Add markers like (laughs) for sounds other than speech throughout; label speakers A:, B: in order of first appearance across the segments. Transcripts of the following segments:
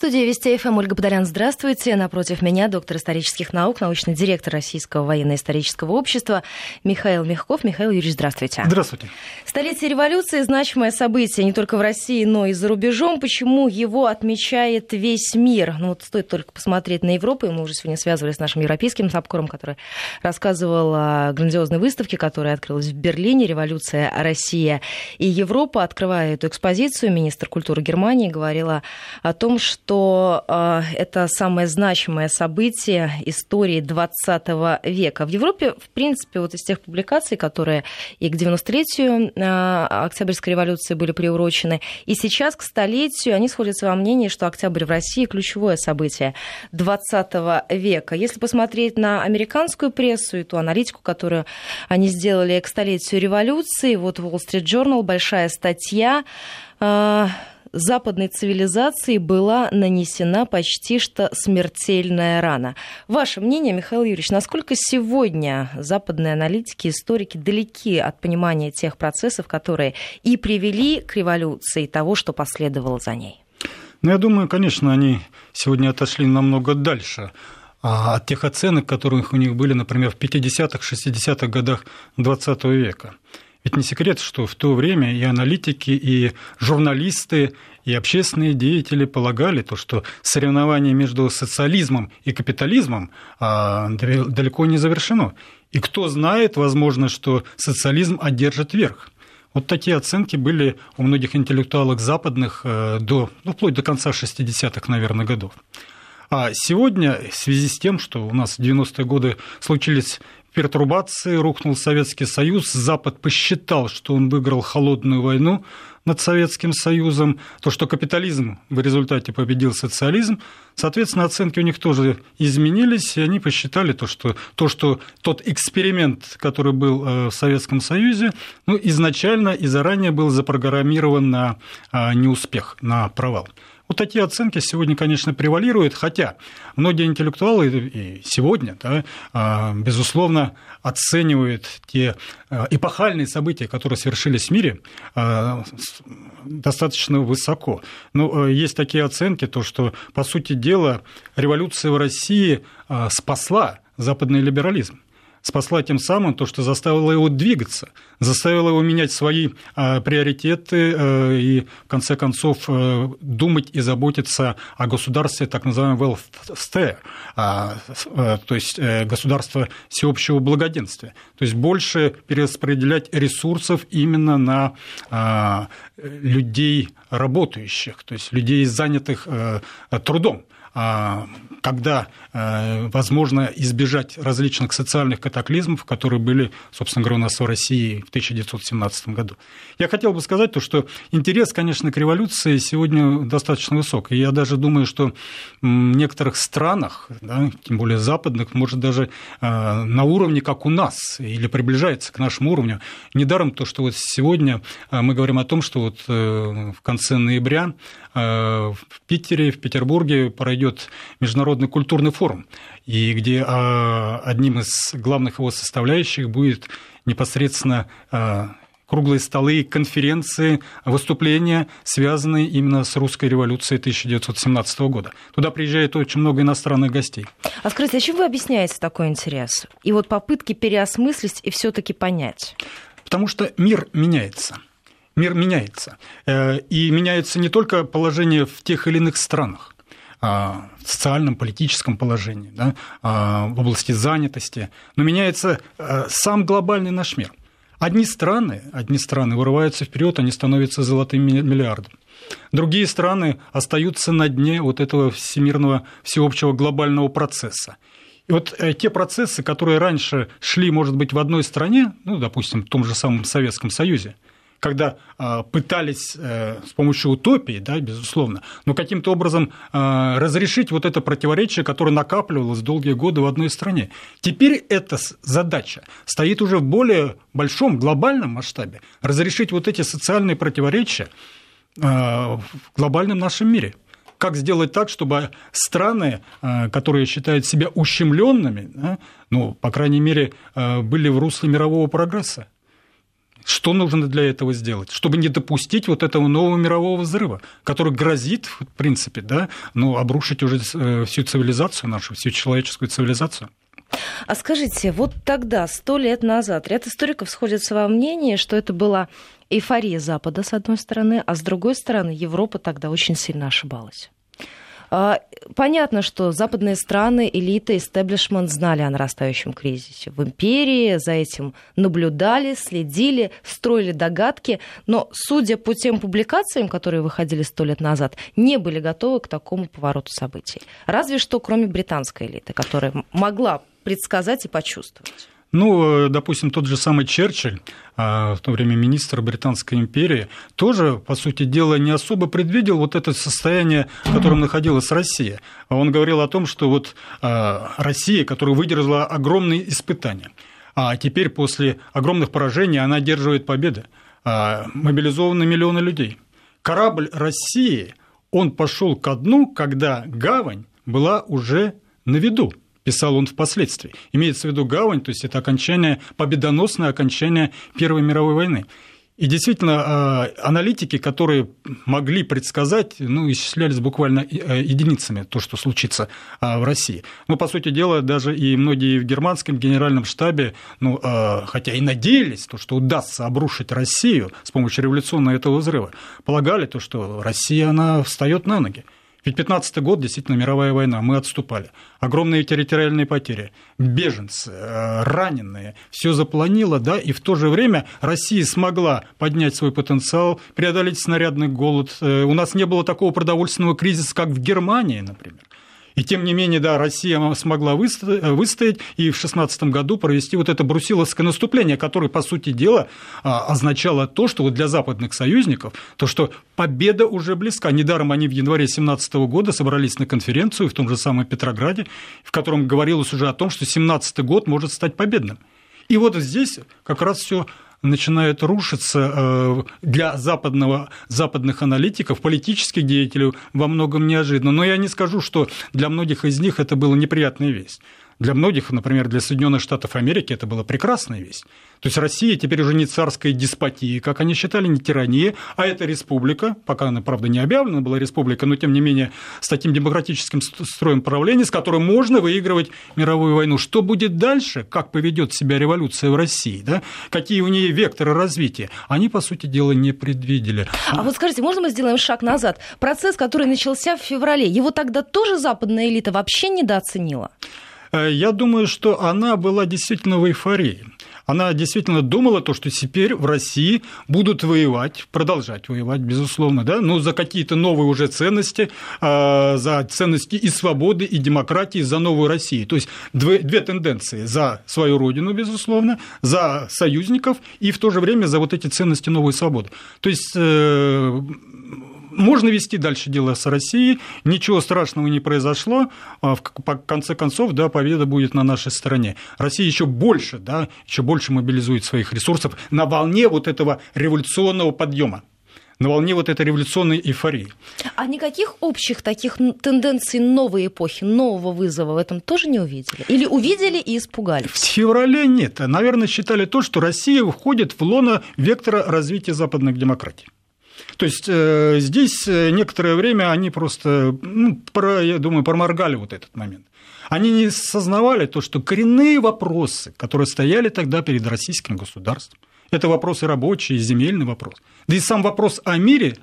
A: студии Вести ФМ Ольга Подолян, здравствуйте. Напротив меня доктор исторических наук, научный директор Российского военно-исторического общества Михаил Мягков. Михаил Юрьевич, здравствуйте.
B: Здравствуйте.
A: Столетие революции – значимое событие не только в России, но и за рубежом. Почему его отмечает весь мир? Ну вот стоит только посмотреть на Европу, и мы уже сегодня связывались с нашим европейским САПКОРом, который рассказывал о грандиозной выставке, которая открылась в Берлине «Революция Россия и Европа». Открывая эту экспозицию, министр культуры Германии говорила о том, что что э, это самое значимое событие истории 20 века. В Европе, в принципе, вот из тех публикаций, которые и к 90-летию э, Октябрьской революции были приурочены, и сейчас к столетию, они сходятся во мнении, что Октябрь в России ключевое событие 20 века. Если посмотреть на американскую прессу и ту аналитику, которую они сделали к столетию революции, вот Wall Street Journal, большая статья, э, западной цивилизации была нанесена почти что смертельная рана. Ваше мнение, Михаил Юрьевич, насколько сегодня западные аналитики, историки далеки от понимания тех процессов, которые и привели к революции, и того, что последовало за ней?
B: Ну, я думаю, конечно, они сегодня отошли намного дальше а, от тех оценок, которые у них были, например, в 50-х, 60-х годах XX века. Ведь не секрет, что в то время и аналитики, и журналисты, и общественные деятели полагали, то, что соревнование между социализмом и капитализмом а, далеко не завершено. И кто знает, возможно, что социализм одержит верх. Вот такие оценки были у многих интеллектуалов западных э, до, ну, вплоть до конца 60-х, наверное, годов. А сегодня, в связи с тем, что у нас в 90-е годы случились пертурбации, рухнул Советский Союз, Запад посчитал, что он выиграл холодную войну над Советским Союзом, то, что капитализм в результате победил социализм, соответственно, оценки у них тоже изменились, и они посчитали то, что, то, что тот эксперимент, который был э, в Советском Союзе, ну, изначально и заранее был запрограммирован на а, неуспех, на провал. Вот такие оценки сегодня, конечно, превалируют, хотя многие интеллектуалы и сегодня, да, а, безусловно, оценивают те а, эпохальные события, которые совершились в мире, а, достаточно высоко. Но есть такие оценки, то, что, по сути дела, революция в России спасла западный либерализм спасла тем самым то, что заставила его двигаться, заставила его менять свои э, приоритеты э, и, в конце концов, э, думать и заботиться о государстве так называемого welfare, а, э, то есть э, государство всеобщего благоденствия. То есть больше перераспределять ресурсов именно на э, людей работающих, то есть людей, занятых э, трудом. Когда возможно избежать различных социальных катаклизмов, которые были, собственно говоря, у нас в России в 1917 году. Я хотел бы сказать то, что интерес, конечно, к революции сегодня достаточно высок. И я даже думаю, что в некоторых странах, да, тем более западных, может даже э, на уровне, как у нас, или приближается к нашему уровню. Недаром то, что вот сегодня э, мы говорим о том, что вот в конце ноября в Питере, в Петербурге пройдет международный культурный форум, и где а, одним из главных его составляющих будет непосредственно а, круглые столы, конференции, выступления, связанные именно с русской революцией 1917 года. Туда приезжает очень много иностранных гостей.
A: А скажите, а чем вы объясняете такой интерес? И вот попытки переосмыслить и все таки понять?
B: Потому что мир меняется – мир меняется. Э, и меняется не только положение в тех или иных странах, в социальном, политическом положении, да, а, в области занятости, но меняется э, сам глобальный наш мир. Одни страны, одни страны вырываются вперед, они становятся золотым миллиардом. Другие страны остаются на дне вот этого всемирного, всеобщего глобального процесса. И вот э, те процессы, которые раньше шли, может быть, в одной стране, ну, допустим, в том же самом Советском Союзе, когда а, пытались э, с помощью утопии, да, безусловно, но каким-то образом а, разрешить вот это противоречие, которое накапливалось долгие годы в одной стране. Теперь эта задача стоит уже в более большом глобальном масштабе – разрешить вот эти социальные противоречия а, в глобальном нашем мире как сделать так, чтобы страны, которые считают себя ущемленными, ну, по крайней мере, были в русле мирового прогресса. Что нужно для этого сделать? Чтобы не допустить вот этого нового мирового взрыва, который грозит, в принципе, да, ну, обрушить уже э, всю цивилизацию нашу, всю человеческую цивилизацию.
A: А скажите, вот тогда, сто лет назад, ряд историков сходятся во мнении, что это была эйфория Запада, с одной стороны, а с другой стороны, Европа тогда очень сильно ошибалась. А, понятно, что западные страны, элита, истеблишмент знали о нарастающем кризисе. В империи за этим наблюдали, следили, строили догадки, но, судя по тем публикациям, которые выходили сто лет назад, не были готовы к такому повороту событий. Разве что кроме британской элиты, которая могла предсказать и почувствовать.
B: Ну, э, допустим, тот же самый Черчилль, а, в то время министр Британской империи, тоже, по сути дела, не особо предвидел вот это состояние, в котором находилась Россия. Он говорил о том, что вот а, Россия, которая выдержала огромные испытания, а теперь после огромных поражений она одерживает победы, а, мобилизованы миллионы людей. Корабль России, он пошел ко дну, когда гавань была уже на виду писал он впоследствии. Имеется в виду гавань, то есть это окончание, победоносное окончание Первой мировой войны. И действительно, а, аналитики, которые могли предсказать, ну, исчислялись буквально э, единицами то, что случится а, в России. Но, по сути дела, даже и многие в германском генеральном штабе, ну, а, хотя и надеялись, то, что удастся обрушить Россию с помощью революционного этого взрыва, полагали то, что Россия, она встает на ноги. Ведь 15 год действительно мировая война, мы отступали. Огромные территориальные потери, беженцы, э, раненые, все запланило, да, и в то же время Россия смогла поднять свой потенциал, преодолеть снарядный голод. Э, у нас не было такого продовольственного кризиса, как в Германии, например. И тем не менее, да, Россия смогла выстоять и в 16 году провести вот это брусиловское наступление, которое, по сути дела, а, означало то, что вот для западных союзников, то, что победа уже близка. Недаром они в январе 17 года собрались на конференцию в том же самом Петрограде, в котором говорилось уже о том, что 17 год может стать победным. И вот здесь как раз все начинает рушиться э, для западного, западных аналитиков, политических деятелей во многом неожиданно. Но я не скажу, что для многих из них это была неприятная весть. Для многих, например, для Соединенных Штатов Америки это была прекрасная вещь. То есть Россия теперь уже не царская деспотия, как они считали, не тирания, а это республика, пока она, правда, не объявлена была республика, но тем не менее с таким демократическим строем правления, с которым можно выигрывать мировую войну. Что будет дальше, как поведет себя революция в России, да? какие у нее векторы развития, они, по сути дела, не предвидели.
A: А вот скажите, можно мы сделаем шаг назад? Процесс, который начался в феврале, его тогда тоже западная элита вообще недооценила?
B: Э, я думаю, что она была действительно в эйфории. Она действительно думала то, что теперь в России будут воевать, продолжать воевать, безусловно, да, но за какие-то новые уже ценности, э, за ценности и свободы, и демократии, за новую Россию. То есть две, две тенденции. За свою родину, безусловно, за союзников и в то же время за вот эти ценности новой свободы. То есть э, можно вести дальше дело с Россией, ничего страшного не произошло, а в конце концов, да, победа будет на нашей стороне. Россия еще больше, да, еще больше мобилизует своих ресурсов на волне вот этого революционного подъема на волне вот этой революционной эйфории.
A: А никаких общих таких тенденций новой эпохи, нового вызова в этом тоже не увидели? Или увидели и испугались?
B: В феврале нет. Наверное, считали то, что Россия входит в лоно вектора развития западных демократий. То есть э, здесь э, некоторое время они просто, ну, про, я думаю, проморгали вот этот момент. Они не осознавали то, что коренные вопросы, которые стояли тогда перед российским государством, это вопросы рабочие, земельный вопрос. Да и сам вопрос о мире,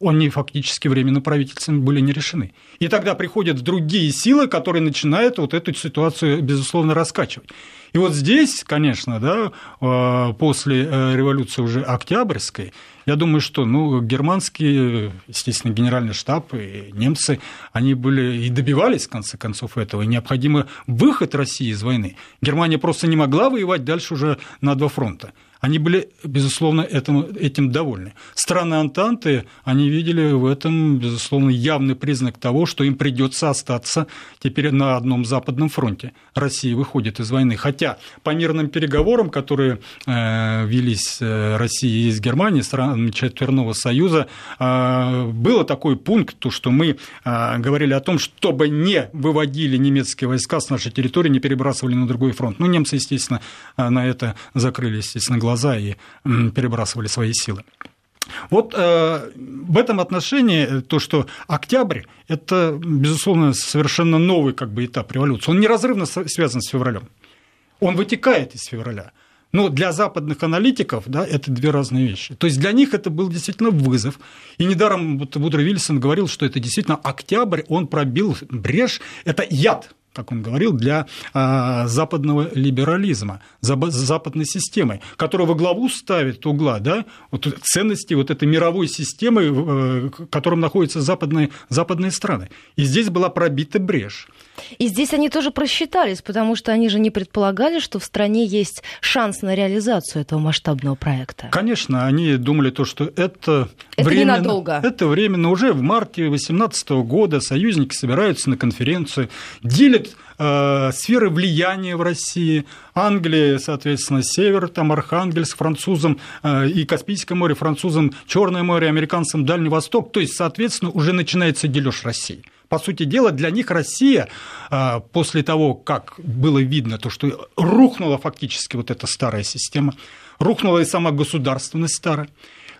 B: они фактически временно правительством были не решены. И тогда приходят другие силы, которые начинают вот эту ситуацию, безусловно, раскачивать. И вот здесь, конечно, да, э, после революции уже Октябрьской, я думаю, что ну, германские, естественно, генеральный штаб и немцы, они были и добивались, в конце концов, этого. И необходимый выход России из войны. Германия просто не могла воевать дальше уже на два фронта. Они были, безусловно, этому, этим довольны. Страны Антанты, они видели в этом, безусловно, явный признак того, что им придется остаться теперь на одном западном фронте. Россия выходит из войны. Хотя по мирным переговорам, которые э, велись э, Россией из Германии, странами Четверного Союза, э, было такой пункт, то, что мы говорили о том, чтобы не выводили немецкие войска с нашей территории, не перебрасывали на другой фронт. Ну, немцы, естественно, на это закрыли, естественно, глаза и перебрасывали свои силы. Вот э, в этом отношении то, что октябрь – это, безусловно, совершенно новый как бы, этап революции. Он неразрывно связан с февралем. Он вытекает из февраля. Но для западных аналитиков да, это две разные вещи. То есть для них это был действительно вызов. И недаром вот Вудро Вильсон говорил, что это действительно октябрь, он пробил брешь, это яд как он говорил, для а, западного либерализма, западной системы, которая во главу ставит угла да, вот ценности вот этой мировой системы, в э, котором находятся западные, западные страны. И здесь была пробита брешь.
A: И здесь они тоже просчитались, потому что они же не предполагали, что в стране есть шанс на реализацию этого масштабного проекта.
B: Конечно, они думали то, что это,
A: это
B: временно.
A: Ненадолго.
B: Это временно. Уже в марте 2018 года союзники собираются на конференцию, делят э, сферы влияния в России. Англия, соответственно, север, там Архангельск французам э, и Каспийское море французам, Черное море американцам, Дальний Восток. То есть, соответственно, уже начинается дележ России по сути дела, для них Россия а, после того, как было видно то, что рухнула фактически вот эта старая система, рухнула и сама государственность старая,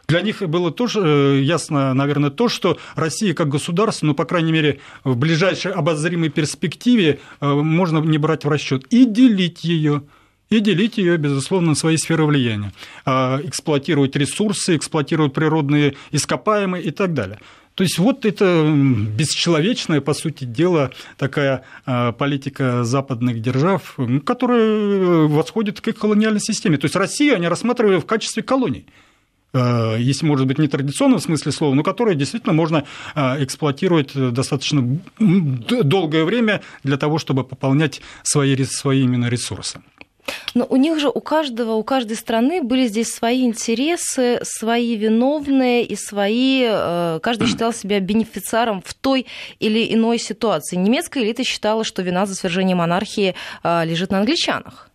B: для них было тоже э, ясно, наверное, то, что Россия как государство, ну, по крайней мере, в ближайшей обозримой перспективе э, можно не брать в расчет и делить ее и делить ее, безусловно, на свои сферы влияния, а, эксплуатировать ресурсы, эксплуатировать природные ископаемые и так далее. То есть вот это бесчеловечная, по сути дела, такая а, политика западных держав, которая восходит к их колониальной системе. То есть Россию они рассматривали в качестве колонии если, может быть, не традиционном смысле слова, но которое действительно можно а, эксплуатировать достаточно долгое время для того, чтобы пополнять свои, свои именно ресурсы.
A: Но у них же у каждого, у каждой страны были здесь свои интересы, свои виновные и свои... Э, каждый считал себя бенефициаром в той или иной ситуации. Немецкая элита считала, что вина за свержение монархии э, лежит на англичанах.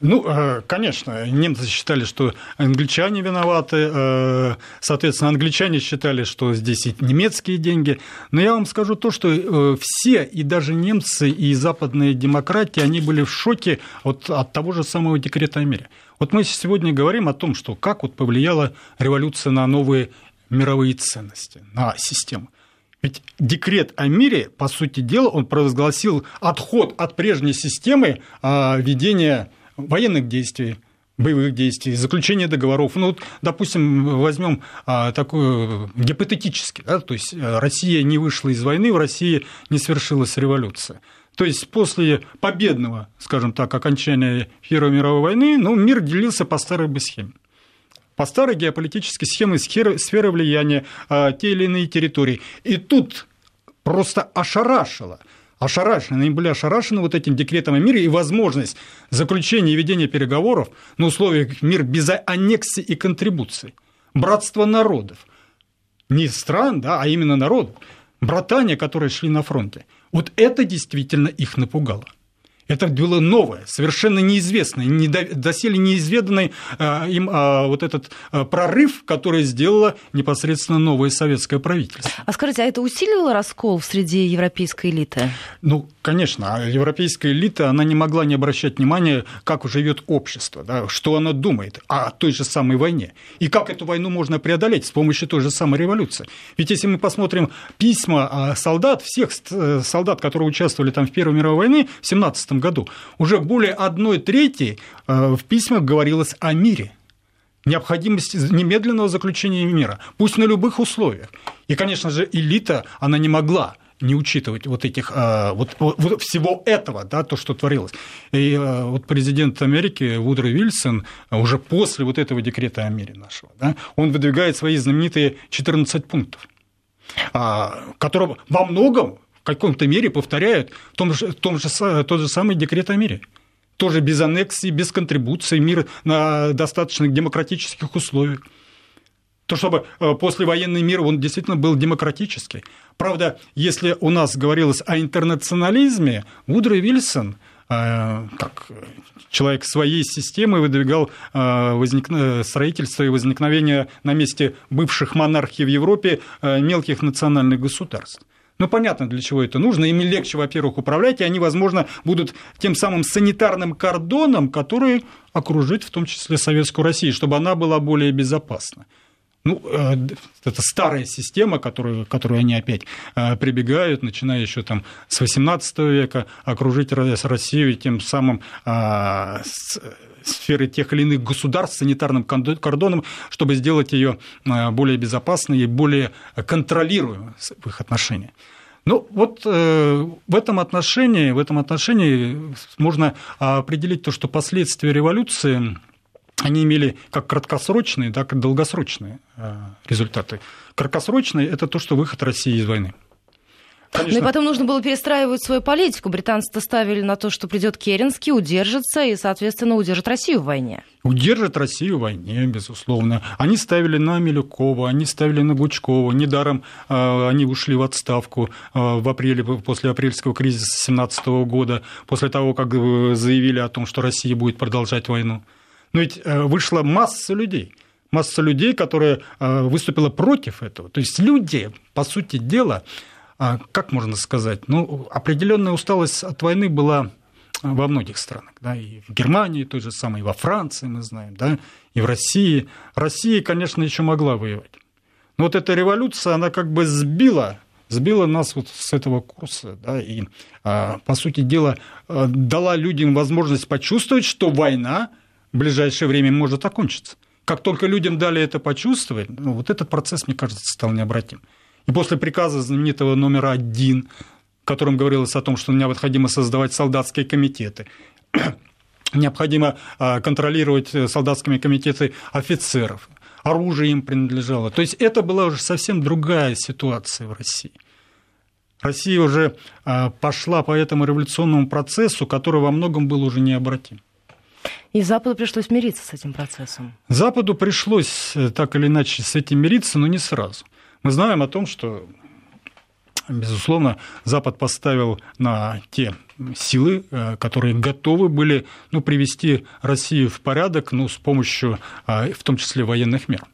B: Ну, э, конечно, немцы считали, что англичане виноваты, э, соответственно, англичане считали, что здесь и немецкие деньги. Но я вам скажу то, что э, все, и даже немцы, и западные демократии, они были в шоке от, от того же самого декрета о мире. Вот мы сегодня говорим о том, что как вот повлияла революция на новые мировые ценности, на систему. Ведь декрет о мире, по сути дела, он провозгласил отход от прежней системы а, ведения военных действий, боевых действий, заключения договоров. Ну, вот, допустим, возьмем а, такую гипотетически, да, то есть э, Россия не вышла из войны, в России не свершилась революция. То есть после победного, скажем так, окончания Первой мировой войны, ну, мир делился по старой бы схеме. По старой геополитической схеме сферы влияния, а, те или иные территории. И тут просто ошарашило – ошарашены, они были ошарашены вот этим декретом о мире и возможность заключения и ведения переговоров на условиях мир без аннексии и контрибуции. Братство народов. Не стран, да, а именно народов. Братания, которые шли на фронте. Вот это действительно их напугало. Это было новое, совершенно неизвестное, не доселе неизведанный а, им а, вот этот а, прорыв, который сделало непосредственно новое советское правительство.
A: А скажите, а это усиливало раскол среди европейской элиты?
B: Ну, конечно, европейская элита, она не могла не обращать внимания, как живет общество, да, что оно думает о той же самой войне, и как эту войну можно преодолеть с помощью той же самой революции. Ведь если мы посмотрим письма солдат, всех э, солдат, которые участвовали там в Первой мировой войне в 17 году, уже более одной трети э, в письмах говорилось о мире необходимости немедленного заключения мира, пусть на любых условиях. И, конечно же, элита, она не могла не учитывать вот этих э, вот, вот всего этого, да, то, что творилось. И э, вот президент Америки Вудро Вильсон уже после вот этого декрета о мире нашего, да, он выдвигает свои знаменитые 14 пунктов, а, которые во многом каком-то мере повторяют в том же, в том же, тот же самый декрет о мире. Тоже без аннексии, без контрибуции, мир на достаточно демократических условиях. То, чтобы э, послевоенный мир, он действительно был демократический. Правда, если у нас говорилось о интернационализме, Вудро Вильсон э, как человек своей системы выдвигал э, строительство и возникновение на месте бывших монархий в Европе мелких национальных государств. Ну, понятно, для чего это нужно. Им легче, во-первых, управлять, и они, возможно, будут тем самым санитарным кордоном, который окружит в том числе Советскую Россию, чтобы она была более безопасна. Ну, э, это старая система, которую, которую они опять э, прибегают, начиная еще там с XVIII века, окружить Россию тем самым а, сферы тех или иных государств санитарным кордоном, чтобы сделать ее э, более безопасной и более контролируемой в их отношениях. Ну, вот э, в этом отношении, в этом отношении можно определить то, что последствия революции они имели как краткосрочные, так и долгосрочные э, результаты. Краткосрочные – это то, что выход России из войны.
A: Конечно. Ну и потом нужно было перестраивать свою политику. Британцы ставили на то, что придет Керенский, удержится и, соответственно, удержит Россию в войне.
B: Удержит Россию в войне, безусловно. Они ставили на Милюкова, они ставили на Гучкова. Недаром э, они ушли в отставку э, в апреле, после апрельского кризиса 2017 года, после того, как заявили о том, что Россия будет продолжать войну. Но ведь э, вышла масса людей, масса людей, которые э, выступила против этого. То есть люди, по сути дела, э, как можно сказать, ну, определенная усталость от войны была во многих странах, да, и в Германии той же самой, и во Франции мы знаем, да, и в России. Россия, конечно, еще могла воевать. Но вот эта революция, она как бы сбила сбила нас вот с этого курса, да, и, по сути дела, дала людям возможность почувствовать, что война в ближайшее время может окончиться. Как только людям дали это почувствовать, ну, вот этот процесс, мне кажется, стал необратим. И после приказа знаменитого номера один, в котором говорилось о том, что необходимо создавать солдатские комитеты, (clears throat) необходимо а, контролировать солдатскими комитеты офицеров, оружие им принадлежало. То есть это была уже совсем другая ситуация в России. Россия уже а, пошла по этому революционному процессу, который во многом был уже необратим.
A: И Западу пришлось мириться с этим процессом.
B: Западу пришлось э, так или иначе с этим мириться, но не сразу. Мы знаем о том, что, безусловно, Запад поставил на те силы, э, которые готовы были ну, привести Россию в порядок ну, с помощью, а, в том числе, военных мер.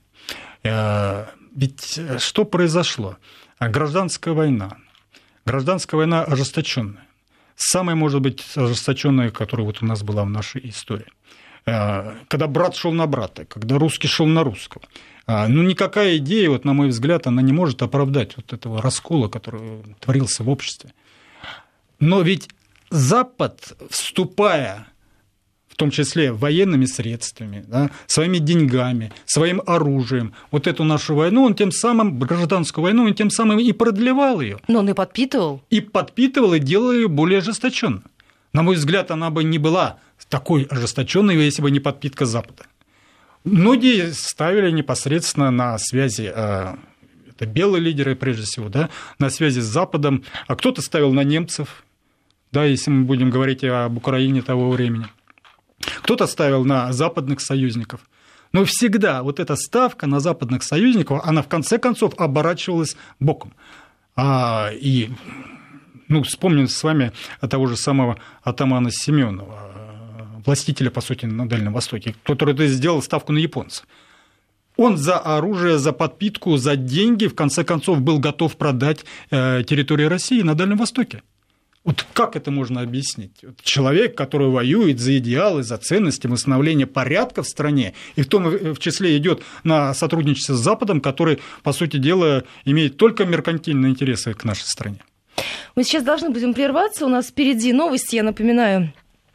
B: Э, ведь что произошло? Гражданская война. Гражданская война ожесточенная самая, может быть, ожесточенная, которая вот у нас была в нашей истории. Э, когда брат шел на брата, когда русский шел на русского. Э, ну, никакая идея, вот, на мой взгляд, она не может оправдать вот этого раскола, который творился в обществе. Но ведь Запад, вступая в том числе военными средствами, да, своими деньгами, своим оружием. Вот эту нашу войну, он тем самым, гражданскую войну, он тем самым и продлевал ее.
A: Но он и подпитывал.
B: И подпитывал, и делал ее более ожесточенной. На мой взгляд, она бы не была такой ожесточенной, если бы не подпитка Запада. Многие ставили непосредственно на связи э, это белые лидеры, прежде всего, да, на связи с Западом, а кто-то ставил на немцев, да, если мы будем говорить об Украине того времени – кто-то ставил на западных союзников. Но всегда вот эта ставка на западных союзников, она в конце концов оборачивалась боком. А, и ну, вспомним с вами того же самого атамана Семенова, властителя, по сути, на Дальнем Востоке, который сделал ставку на японцев. Он за оружие, за подпитку, за деньги, в конце концов, был готов продать э, территорию России на Дальнем Востоке. Вот как это можно объяснить? Человек, который воюет за идеалы, за ценности, восстановление порядка в стране, и в том в числе идет на сотрудничество с Западом, который, по сути дела, имеет только меркантильные интересы к нашей стране.
A: Мы сейчас должны будем прерваться. У нас впереди новости, я напоминаю.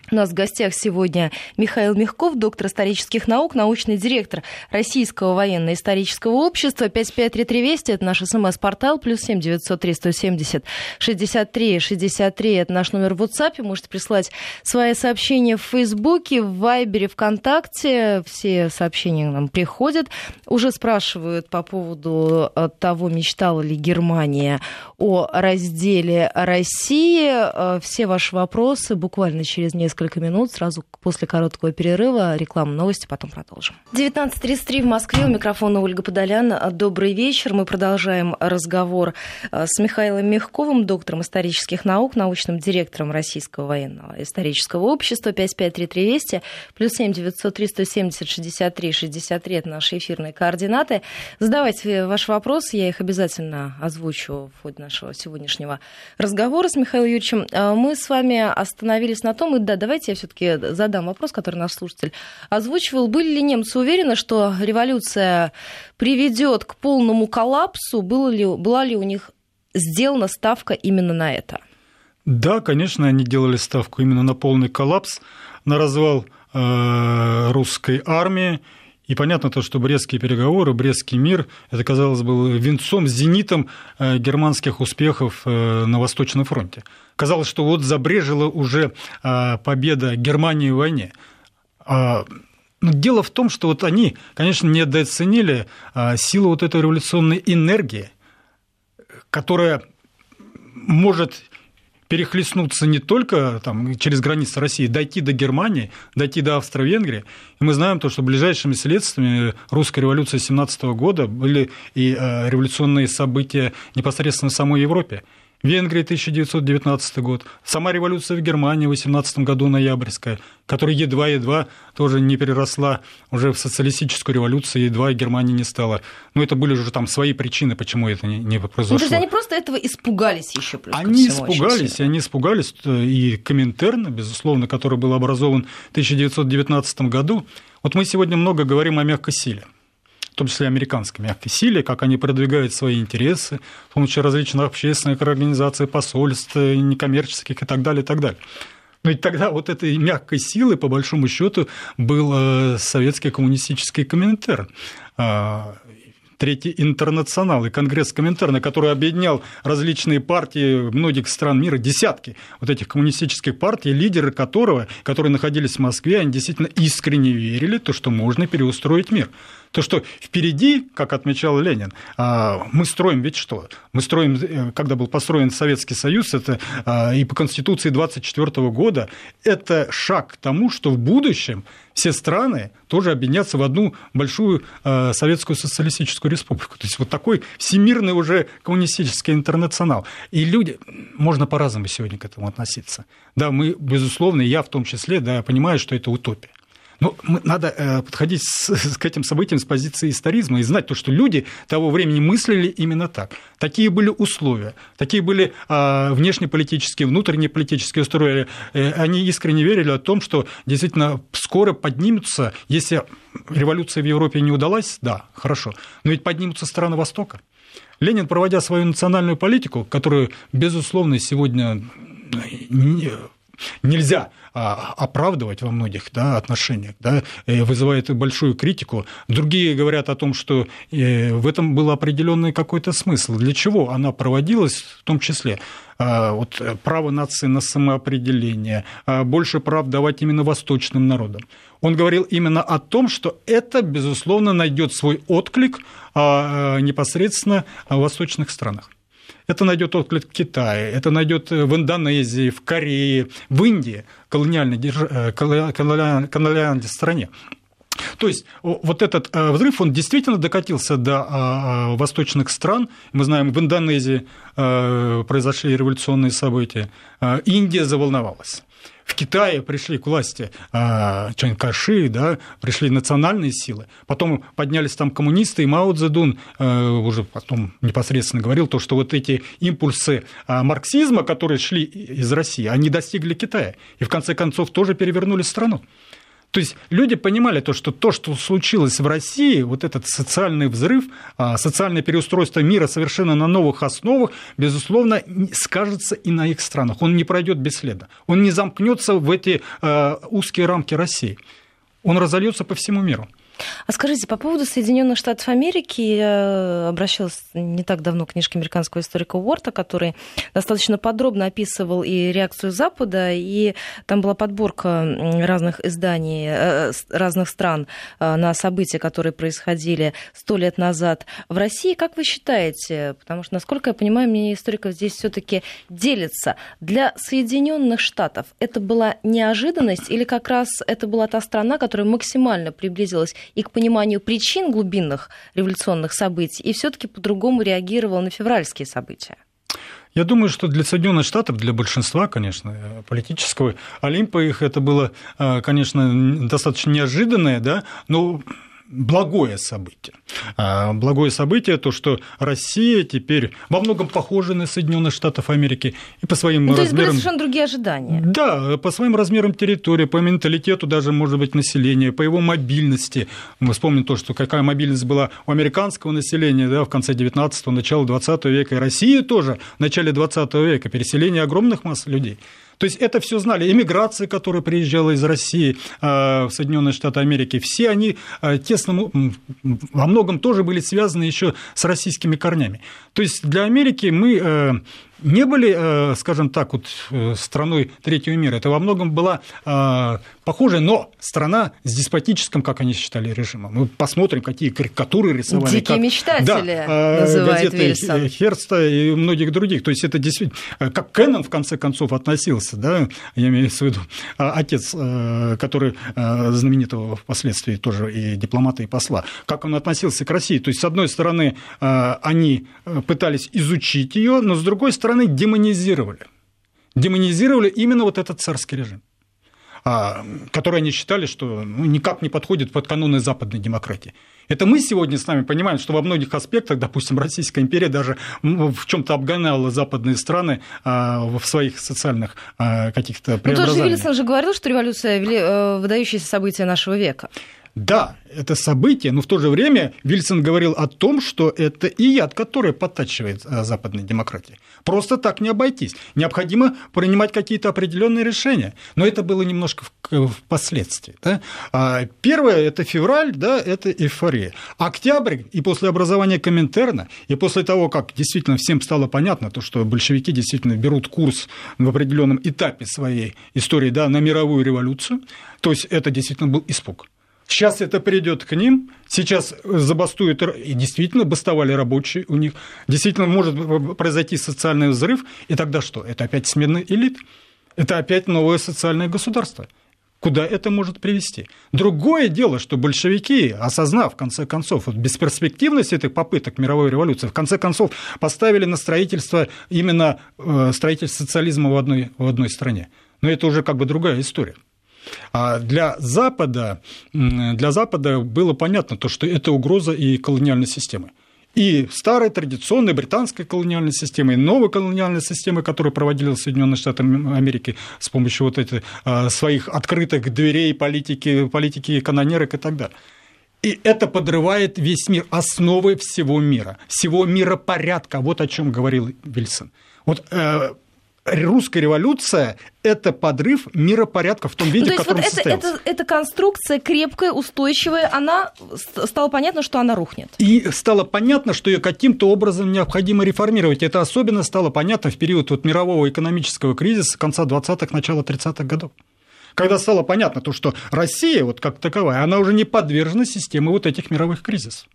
A: У нас в гостях сегодня Михаил Мягков, доктор исторических наук, научный директор Российского военно-исторического общества. 5533 Вести – это наш СМС-портал, плюс 7 903 170 63 63 – это наш номер в WhatsApp. Можете прислать свои сообщения в Фейсбуке, в Вайбере, ВКонтакте. Все сообщения нам приходят. Уже спрашивают по поводу э, того, мечтала ли Германия о разделе России. Э, все ваши вопросы буквально через несколько несколько минут, сразу после короткого перерыва. Реклама, новости, потом продолжим. 19.33 в Москве. У микрофона Ольга Подолян. Добрый вечер. Мы продолжаем разговор э, с Михаилом Мягковым, доктором исторических наук, научным директором Российского военного исторического общества. 553320 плюс 7 903 170 63 63 это наши эфирные координаты. Задавайте ваши вопросы, я их обязательно озвучу в ходе нашего сегодняшнего разговора с Михаилом Юрьевичем. Э, мы с вами остановились на том, и да, давайте я все-таки задам вопрос, который наш слушатель озвучивал. Были ли немцы уверены, что революция приведет к полному коллапсу? Было ли, была ли у них сделана ставка именно на это?
B: Да, конечно, они делали ставку именно на полный коллапс, на развал э, русской армии и понятно то, что брестские переговоры, брестский мир, это, казалось бы, венцом, зенитом э, германских успехов э, на Восточном фронте. Казалось, что вот забрежила уже э, победа Германии в войне. А, но дело в том, что вот они, конечно, недооценили силу вот этой революционной энергии, которая может перехлестнуться не только там, через границы России, дойти до Германии, дойти до Австро-Венгрии. И мы знаем то, что ближайшими следствиями русской революции 17 года были и э, революционные события непосредственно в самой Европе. Венгрия 1919 год, сама революция в Германии в 18 году ноябрьская, которая едва-едва тоже не переросла уже в социалистическую революцию, едва Германии не стало. Но это были уже там свои причины, почему это не, не произошло. Ну, то есть
A: они просто этого испугались еще плюс
B: Они испугались, они испугались, и Коминтерн, безусловно, который был образован в 1919 году. Вот мы сегодня много говорим о мягкой силе том числе американской мягкой силе, как они продвигают свои интересы, том числе различных общественных организаций, посольств, некоммерческих и так далее, и так далее. Но ведь тогда вот этой мягкой силы, по большому счету, был э, советский коммунистический комментарий Третий интернационал и Конгресс Коминтерна, который объединял различные партии многих стран мира, десятки вот этих коммунистических партий, лидеры которого, которые находились в Москве, они действительно искренне верили, то, что можно переустроить мир. То, что впереди, как отмечал Ленин, а, мы строим ведь что? Мы строим, э, когда был построен Советский Союз, это а, и по Конституции 24 года, это шаг к тому, что в будущем все страны тоже объединятся в одну большую а, Советскую Социалистическую Республику. То есть вот такой всемирный уже коммунистический интернационал. И люди, можно по-разному сегодня к этому относиться. Да, мы, безусловно, я в том числе, да, понимаю, что это утопия. Но ну, надо э, подходить к этим событиям с позиции историзма и знать то, что люди того времени мыслили именно так. Такие были условия, такие были а, внешнеполитические, внутреннеполитические условия. Э, они искренне верили о том, что действительно скоро поднимутся, если революция в Европе не удалась, да, хорошо, но ведь поднимутся страны Востока. Ленин, проводя свою национальную политику, которую, безусловно, сегодня нельзя а, оправдывать во многих да, отношениях, да, вызывает большую критику. Другие говорят о том, что э, в этом был определенный какой-то смысл. Для чего она проводилась, в том числе а, вот, право нации на самоопределение, а, больше прав давать именно восточным народам. Он говорил именно о том, что это, безусловно, найдет свой отклик непосредственно в восточных странах. Это найдет отклик в Китае, это найдет в Индонезии, в Корее, в Индии, колониальной, э, колониальной стране. То есть вот этот э, взрыв, он действительно докатился до а, а, восточных стран. Мы знаем, в Индонезии э, произошли революционные события. Индия заволновалась Китае пришли к власти а, Чан да, пришли национальные силы, потом поднялись там коммунисты, и Мао Цзэдун а, уже потом непосредственно говорил то, что вот эти импульсы а, марксизма, которые шли из России, они достигли Китая, и в конце концов тоже перевернули страну. То есть люди понимали то, что то, что случилось в России, вот этот социальный взрыв, а, социальное переустройство мира совершенно на новых основах, безусловно, скажется и на их странах. Он не пройдет бесследно. Он не замкнется в эти а, узкие рамки России. Он разольется по всему миру.
A: А скажите, по поводу Соединенных Штатов Америки, я обращалась не так давно к книжке американского историка Уорта, который достаточно подробно описывал и реакцию Запада, и там была подборка разных изданий э, разных стран э, на события, которые происходили сто лет назад в России. Как вы считаете, потому что, насколько я понимаю, мнение историков здесь все-таки делится. Для Соединенных Штатов это была неожиданность или как раз это была та страна, которая максимально приблизилась и к пониманию причин глубинных революционных событий, и все-таки по-другому реагировала на февральские события?
B: Я думаю, что для Соединенных Штатов, для большинства, конечно, политического Олимпа их это было, э, конечно, достаточно неожиданное, да, но благое событие. А, благое событие то, что Россия теперь во многом похожа на Соединенные Штаты Америки и по своим ну, размерам... То есть
A: были совершенно другие ожидания.
B: Да, по своим размерам территории, по менталитету даже, может быть, населения, по его мобильности. Мы вспомним то, что какая мобильность была у американского населения да, в конце 19-го, начало 20 века, и России тоже в начале 20 века, переселение огромных масс людей. То есть это все знали. Иммиграция, которая приезжала из России а, в Соединенные Штаты Америки, все они а, тесно, во многом тоже были связаны еще с российскими корнями. То есть для Америки мы э, не были, э, скажем так, вот э, страной третьего мира. Это во многом была э, похожая, но страна с деспотическим, как они считали, режимом. Мы посмотрим, какие карикатуры рисовали.
A: Дикие
B: как...
A: мечтатели, да, называет газеты.
B: Херста и многих других. То есть это действительно, как Кеннон, в конце концов, относился, да, я имею в виду, отец, который знаменитого впоследствии тоже и дипломата, и посла, как он относился к России. То есть, с одной стороны, они пытались изучить ее, но с другой стороны, стороны, демонизировали. Демонизировали именно вот этот царский режим а, который они считали, что ну, никак не подходит под каноны западной демократии. Это мы сегодня с вами понимаем, что во многих аспектах, допустим, Российская империя даже в чем-то обгоняла западные страны а, в своих социальных а, каких-то преобразованиях. Ну,
A: тоже Вильсон же говорил, что революция – э, выдающееся событие нашего века.
B: Да, это событие, но в то же время Вильсон говорил о том, что это и яд, который подтачивает э, западной демократии. Просто так не обойтись. Необходимо принимать какие-то определенные решения. Но это было немножко впоследствии. Да? А первое – это февраль, да, это эйфория. Октябрь и после образования Коминтерна, и после того, как действительно всем стало понятно, то, что большевики действительно берут курс в определенном этапе своей истории да, на мировую революцию, то есть это действительно был испуг. Сейчас это придет к ним, сейчас забастуют, и действительно бастовали рабочие у них, действительно может произойти социальный взрыв, и тогда что? Это опять смена элит, это опять новое социальное государство. Куда это может привести? Другое дело, что большевики, осознав, в конце концов, вот бесперспективность этих попыток мировой революции, в конце концов поставили на строительство именно э, строительство социализма в одной, в одной стране. Но это уже как бы другая история. А для Запада, для Запада было понятно, то, что это угроза и колониальной системы и старой традиционной британской колониальной системы, и новой колониальной системы, которую проводили Соединенные Штаты Америки с помощью вот этих а, своих открытых дверей политики, политики канонерок и так далее. И это подрывает весь мир, основы всего мира, всего миропорядка. Вот о чем говорил Вильсон. Вот э, русская революция – это подрыв миропорядка в том виде, ну, в котором
A: вот это, это, эта конструкция крепкая, устойчивая, она стало понятно, что она рухнет.
B: И стало понятно, что ее каким-то образом необходимо реформировать. Это особенно стало понятно в период вот мирового экономического кризиса конца 20-х, начала 30-х годов когда стало понятно то, что Россия вот как таковая, она уже не подвержена системе вот этих мировых кризисов.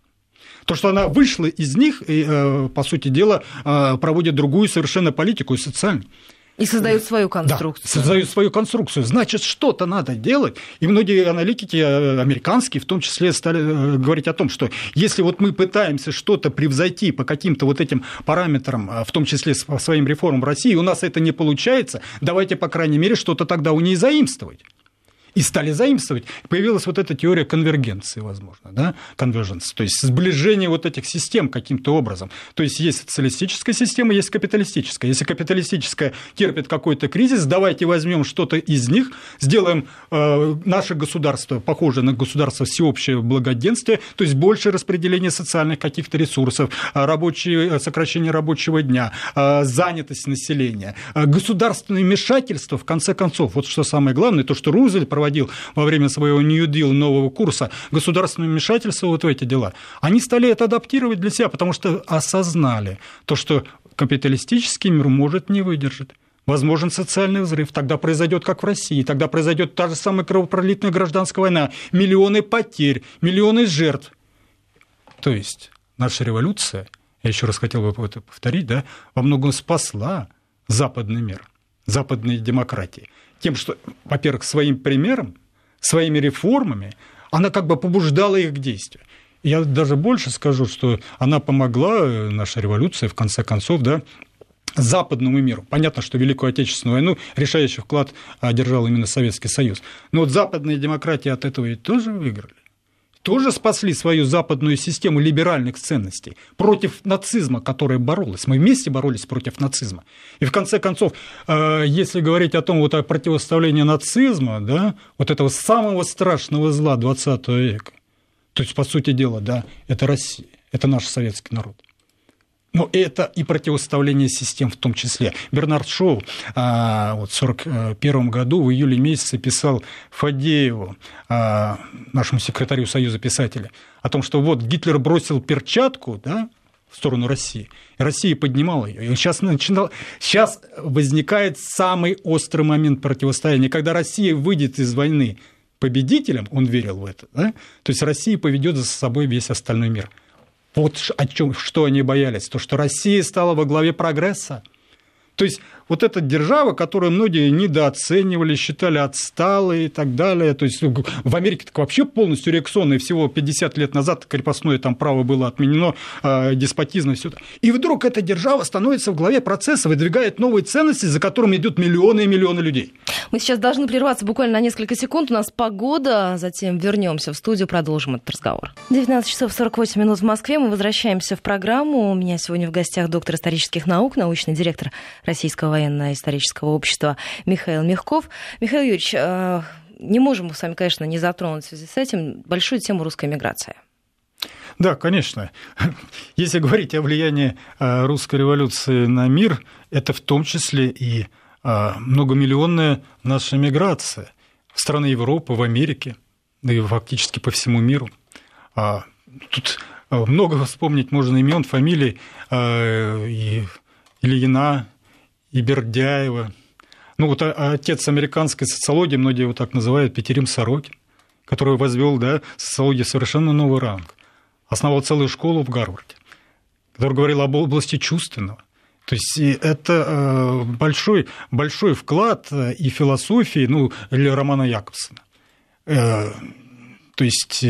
B: То, что она вышла из них и, э, по сути дела, э, проводит другую совершенно политику и социальную.
A: И создают свою конструкцию.
B: Да, создают свою конструкцию. Значит, что-то надо делать. И многие аналитики э, американские в том числе стали говорить о том, что если вот мы пытаемся что-то превзойти по каким-то вот этим параметрам, в том числе по своим реформам России, у нас это не получается, давайте, по крайней мере, что-то тогда у ней заимствовать и стали заимствовать, появилась вот эта теория конвергенции, возможно, да, convergence, то есть сближение вот этих систем каким-то образом. То есть есть социалистическая система, есть капиталистическая. Если капиталистическая терпит какой-то кризис, давайте возьмем что-то из них, сделаем э, наше государство похоже на государство всеобщее благоденствие, то есть больше распределение социальных каких-то ресурсов, э, рабочие, э, сокращение рабочего дня, э, занятость населения, государственное вмешательство, в конце концов, вот что самое главное, то, что Рузвельт проводил во время своего New Deal нового курса государственное вмешательство вот в эти дела, они стали это адаптировать для себя, потому что осознали то, что капиталистический мир может не выдержать возможен социальный взрыв, тогда произойдет, как в России, тогда произойдет та же самая кровопролитная гражданская война, миллионы потерь, миллионы жертв. То есть наша революция, я еще раз хотел бы это повторить, да, во многом спасла западный мир, западные демократии. Тем, что, во-первых, своим примером, своими реформами она как бы побуждала их к действию. Я даже больше скажу, что она помогла, наша революция, в конце концов, да, западному миру. Понятно, что Великую Отечественную войну решающий вклад одержал именно Советский Союз. Но вот западные демократии от этого ведь тоже выиграли. Тоже спасли свою западную систему либеральных ценностей против нацизма, которая боролась. Мы вместе боролись против нацизма. И в конце концов, э, если говорить о том, вот о противоставлении нацизма, да, вот этого самого страшного зла 20 века, то есть, по сути дела, да, это Россия, это наш советский народ. Но это и противоставление систем в том числе. Бернард Шоу а, вот, в 1941 году в июле месяце писал Фадееву, а, нашему секретарю Союза писателей, о том, что вот Гитлер бросил перчатку да, в сторону России, и Россия поднимала ее. И сейчас, начинал, сейчас возникает самый острый момент противостояния, когда Россия выйдет из войны победителем, он верил в это, да? то есть Россия поведет за собой весь остальной мир – вот о чем, что они боялись, то, что Россия стала во главе прогресса. То есть вот эта держава, которую многие недооценивали, считали отсталой и так далее. То есть в Америке так вообще полностью реакционно, и всего 50 лет назад крепостное там право было отменено, э, деспотизм и все это. И вдруг эта держава становится в главе процесса, выдвигает новые ценности, за которыми идут миллионы и миллионы людей.
A: Мы сейчас должны прерваться буквально на несколько секунд. У нас погода, затем вернемся в студию, продолжим этот разговор. 19 часов 48 минут в Москве. Мы возвращаемся в программу. У меня сегодня в гостях доктор исторических наук, научный директор Российского военно-исторического общества Михаил Мягков. Михаил Юрьевич, э, не можем мы с вами, конечно, не затронуть в связи с этим большую тему русской миграции.
B: Да, конечно. (laughs) Если говорить о влиянии э, русской революции на мир, это в том числе и э, многомиллионная наша миграция в страны Европы, в Америке, да и фактически по всему миру. А, тут много вспомнить можно имен, фамилий, и Ильина, и Бердяева. Ну, вот отец американской социологии, многие его так называют, Петерим Сорокин, который возвел да, социологии совершенно новый ранг. Основал целую школу в Гарварде, который говорил об области чувственного. То есть это э, большой, большой вклад э, и философии, ну, или Романа Якобсона. Э, то есть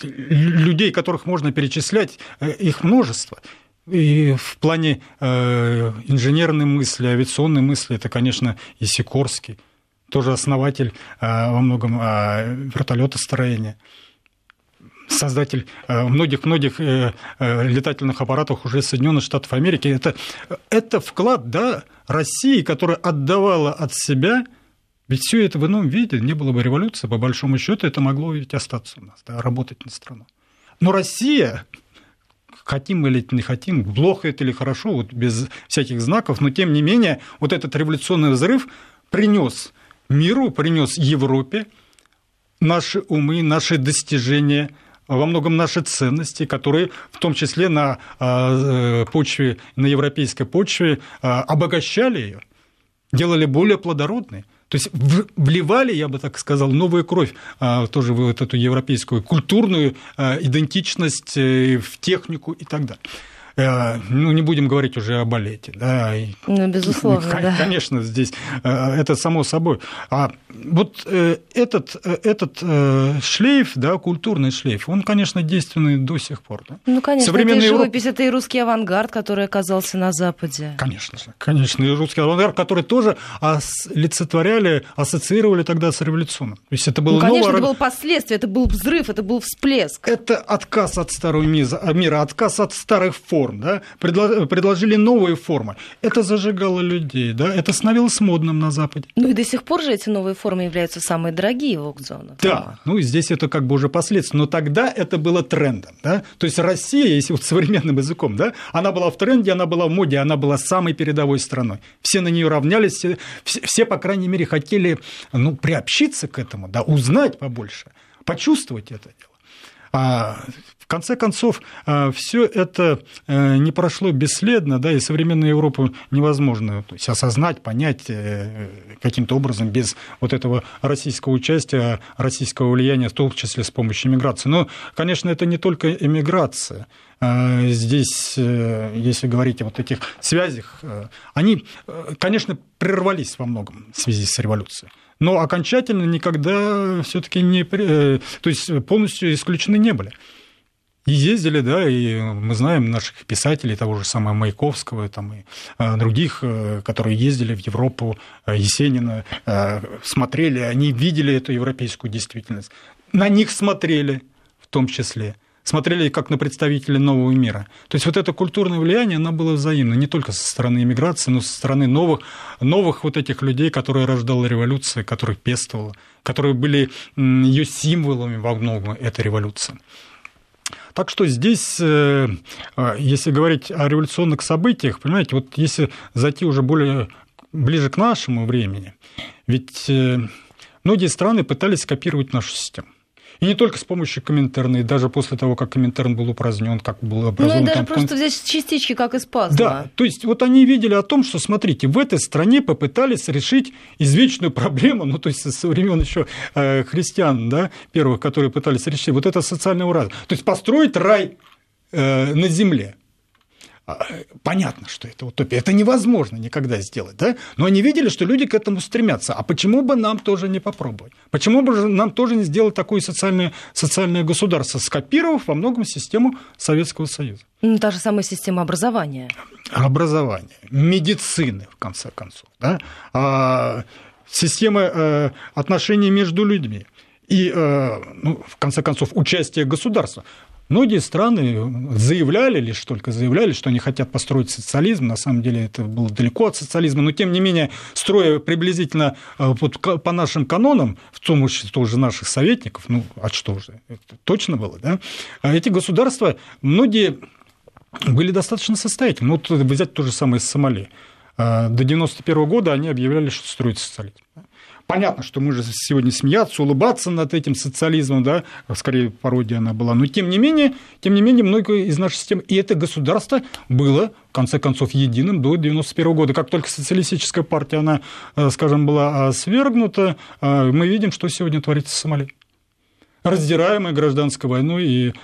B: людей, которых можно перечислять, их множество. И в плане э, инженерной мысли, авиационной мысли, это, конечно, и Сикорский, тоже основатель э, во многом э, вертолетостроения создатель многих-многих летательных аппаратов уже Соединенных Штатов Америки. Это, это вклад да, России, которая отдавала от себя, ведь все это в ином виде, не было бы революции, по большому счету, это могло ведь остаться у нас, да, работать на страну. Но Россия хотим мы или не хотим, плохо это или хорошо, вот без всяких знаков, но тем не менее вот этот революционный взрыв принес миру, принес Европе наши умы, наши достижения, во многом наши ценности, которые в том числе на а, э, почве, на европейской почве а, обогащали ее, делали более плодородной. То есть вливали, я бы так сказал, новую кровь а, тоже вот эту европейскую культурную а, идентичность э, в технику и так далее. Э, ну, не будем говорить уже о балете. Да.
A: Ну, безусловно, (laughs) да.
B: Конечно, здесь э, это само собой. А вот э, этот, этот шлейф, да, культурный шлейф, он, конечно, действенный до сих пор. Да?
A: Ну, конечно, Современная это и живопись, Европа... это и русский авангард, который оказался на Западе.
B: Конечно конечно, и русский авангард, который тоже олицетворяли, ассоциировали тогда с революционным. То есть это было
A: ну, конечно,
B: новое...
A: это было последствие, это был взрыв, это был всплеск.
B: Это отказ от старого мира, отказ от старых форм форм, да, предложили новые формы. Это зажигало людей, да, это становилось модным на Западе.
A: Ну и до сих пор же эти новые формы являются самые дорогие в аукционах.
B: Да, ну и здесь это как бы уже последствия. Но тогда это было трендом, да. То есть Россия, если вот современным языком, да, она была в тренде, она была в моде, она была самой передовой страной. Все на нее равнялись, все, все, по крайней мере, хотели ну, приобщиться к этому, да, узнать побольше, почувствовать это дело. А в конце концов, а, все это э, не прошло бесследно, да, и современную Европу невозможно то есть, осознать, понять э, каким-то образом без вот этого российского участия, российского влияния, в том числе с помощью иммиграции. Но, конечно, это не только иммиграция. А, здесь, э, если говорить о вот этих связях, они, конечно, прервались во многом в связи с революцией но окончательно никогда все-таки не... То есть полностью исключены не были. И ездили, да, и мы знаем наших писателей, того же самого Маяковского, там, и э, других, э, которые ездили в Европу, э, Есенина, смотрели, они видели эту европейскую действительность. На них смотрели в том числе смотрели как на представителей нового мира. То есть вот это культурное влияние, оно было взаимно, не только со стороны иммиграции, но со стороны новых, новых вот этих людей, которые рождала революция, которых пестовала, которые были ее символами во многом этой революции. Так что здесь, э, э, если говорить о революционных событиях, понимаете, вот если зайти уже более ближе к нашему времени, ведь э, многие страны пытались копировать нашу систему. И не только с помощью Коминтерна, и даже после того, как Коминтерн был упразднен, как был образован...
A: Ну и даже там... просто взять частички, как из пазла.
B: Да, то есть вот они видели о том, что, смотрите, в этой стране попытались решить извечную проблему, ну то есть со времен еще э, христиан, да, первых, которые пытались решить, вот это социальный ураз. То есть построить рай э, на земле. А, понятно, что это утопия. Это невозможно никогда сделать, да? Но они видели, что люди к этому стремятся. А почему бы нам тоже не попробовать? Почему бы нам тоже не сделать такое социальное, социальное государство, скопировав во многом систему Советского Союза?
A: Ну, та же самая система образования.
B: Образование, медицины, в конце концов, да? а, система э, отношений между людьми и, э, ну, в конце концов, участие государства. Многие страны заявляли, лишь только заявляли, что они хотят построить социализм. На самом деле это было далеко от социализма, но тем не менее, строя приблизительно э, вот по нашим канонам, в том числе тоже наших советников, ну, а что же, это точно было, да, а эти государства, многие были достаточно состоятельны. Ну, вот взять то же самое Сомали. Э, до 1991 года они объявляли, что строят социализм. Понятно, что мы же сегодня смеяться, улыбаться над этим социализмом, да, скорее пародия она была, но тем не менее, тем не менее, многое из нашей системы, и это государство было, в конце концов, единым до 1991 года. Как только социалистическая партия, она, э, скажем, была свергнута, э, мы видим, что сегодня творится в Сомали. Раздираемая гражданской войной, и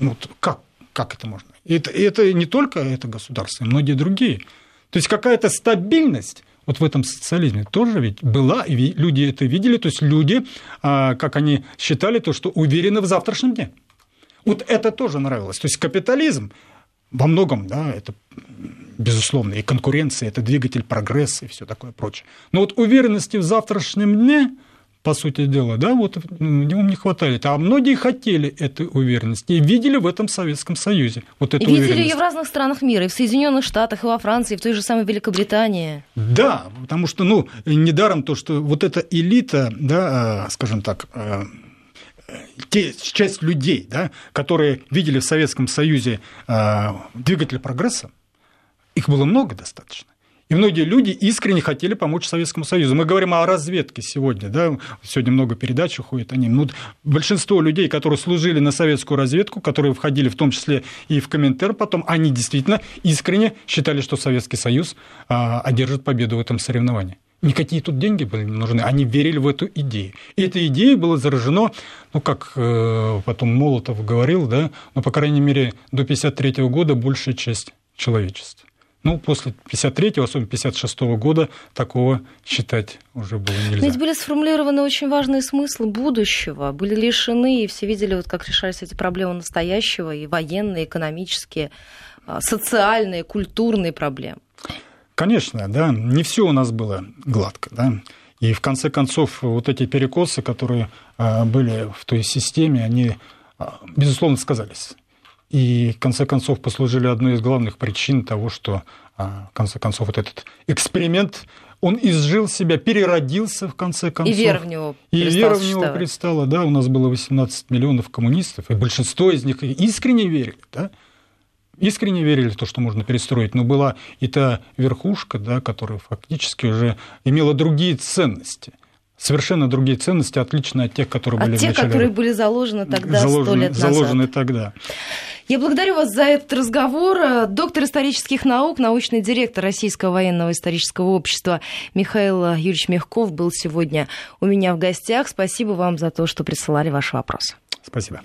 B: ну, как, как это можно? Это, это не только это государство, и многие другие. То есть какая-то стабильность вот в этом социализме тоже ведь была, и люди это видели, то есть люди, а, как они считали, то, что уверены в завтрашнем дне. Вот это тоже нравилось. То есть капитализм во многом, да, это безусловно, и конкуренция, это двигатель прогресса и все такое прочее. Но вот уверенности в завтрашнем дне – по сути дела, да, вот ему не хватает. А многие хотели этой уверенности и видели в этом Советском Союзе вот эту и
A: видели ее в разных странах мира, и в Соединенных Штатах, и во Франции, и в той же самой Великобритании.
B: Да, потому что, ну, недаром то, что вот эта элита, да, а, скажем так, а, те, часть людей, да, которые видели в Советском Союзе а, двигатель прогресса, их было много достаточно. И многие люди искренне хотели помочь Советскому Союзу. Мы говорим о разведке сегодня, да, сегодня много передач уходит о ней. Ну, большинство людей, которые служили на советскую разведку, которые входили в том числе и в Коминтерн потом, они действительно искренне считали, что Советский Союз а, одержит победу в этом соревновании. Никакие тут деньги были не нужны, они верили в эту идею. И эта идея была заражена, ну, как э, потом Молотов говорил, да, ну, по крайней мере, до 1953 года большая часть человечества. Ну, после 53-го, особенно 56-го года, такого считать уже было нельзя.
A: Ведь были сформулированы очень важные смыслы будущего, были лишены, и все видели, вот как решались эти проблемы настоящего, и военные, и экономические, а, социальные, культурные проблемы.
B: Конечно, да, не все у нас было гладко, да. И в конце концов, вот эти перекосы, которые а, были в той системе, они, а, безусловно, сказались. И, в конце концов, послужили одной из главных причин того, что, а, в конце концов, вот этот эксперимент, он изжил себя, переродился, в конце концов.
A: И вера в него
B: И вера в него предстала, да, у нас было 18 миллионов коммунистов, и большинство из них искренне верили, да, искренне верили в то, что можно перестроить, но была и та верхушка, да, которая фактически уже имела другие ценности совершенно другие ценности, отличные от тех, которые
A: от
B: были
A: тех,
B: в начале...
A: которые были заложены тогда, заложены, лет
B: назад. Заложены тогда.
A: Я благодарю вас за этот разговор. Доктор исторических наук, научный директор Российского военного исторического общества Михаил Юрьевич Мягков был сегодня у меня в гостях. Спасибо вам за то, что присылали ваши вопросы.
B: Спасибо.